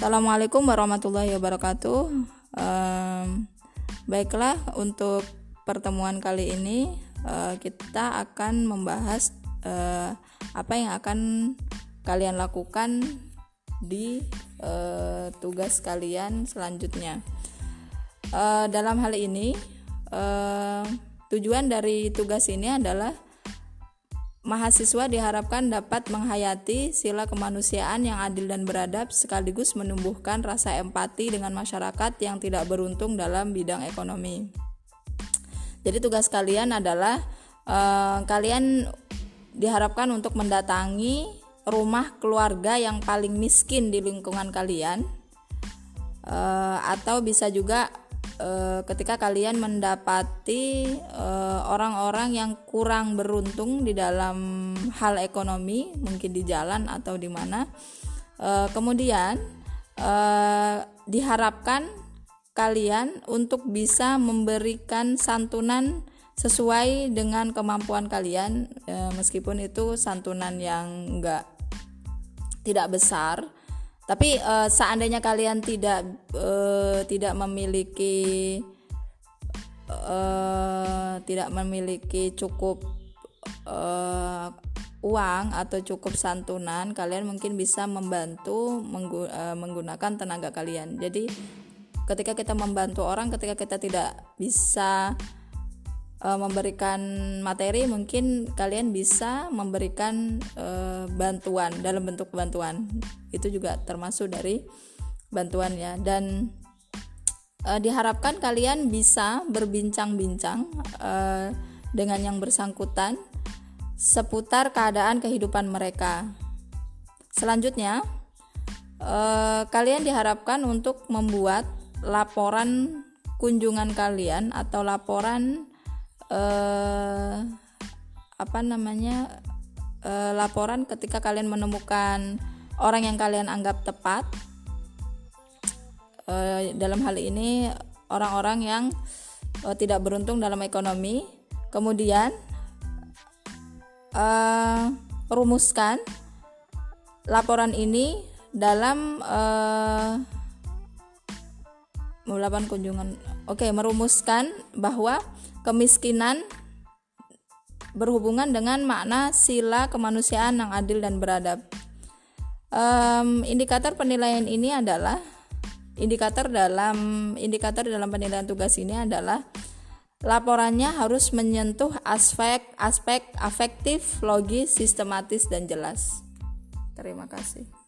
Assalamualaikum warahmatullahi wabarakatuh. Um, baiklah, untuk pertemuan kali ini uh, kita akan membahas uh, apa yang akan kalian lakukan di uh, tugas kalian selanjutnya. Uh, dalam hal ini, uh, tujuan dari tugas ini adalah Mahasiswa diharapkan dapat menghayati sila kemanusiaan yang adil dan beradab sekaligus menumbuhkan rasa empati dengan masyarakat yang tidak beruntung dalam bidang ekonomi. Jadi tugas kalian adalah eh, kalian diharapkan untuk mendatangi rumah keluarga yang paling miskin di lingkungan kalian eh, atau bisa juga Eh, ketika kalian mendapati eh, orang-orang yang kurang beruntung di dalam hal ekonomi, mungkin di jalan atau di mana, uh, kemudian uh, diharapkan kalian untuk bisa memberikan santunan sesuai dengan kemampuan kalian, meskipun itu santunan yang enggak tidak besar tapi uh, seandainya kalian tidak uh, tidak memiliki uh, tidak memiliki cukup uh, uang atau cukup santunan, kalian mungkin bisa membantu menggu uh, menggunakan tenaga kalian. Jadi ketika kita membantu orang, ketika kita tidak bisa uh, memberikan materi mungkin kalian bisa memberikan uh, bantuan dalam bentuk bantuan. Itu juga termasuk dari bantuan ya. Dan uh, diharapkan kalian bisa berbincang-bincang uh, dengan yang bersangkutan seputar keadaan kehidupan mereka. Selanjutnya uh, kalian diharapkan untuk membuat laporan kunjungan kalian atau laporan eh, apa namanya eh, laporan ketika kalian menemukan orang yang kalian anggap tepat. Eh, dalam hal ini orang-orang yang eh, tidak beruntung dalam ekonomi. Kemudian eh, rumuskan laporan ini dalam uh, melakukan kunjungan oke okay, merumuskan bahwa kemiskinan berhubungan dengan makna sila kemanusiaan yang adil dan beradab. Um, indikator penilaian ini adalah indikator dalam indikator dalam penilaian tugas ini adalah laporannya harus menyentuh aspek aspek afektif, logis, sistematis dan jelas. Terima kasih.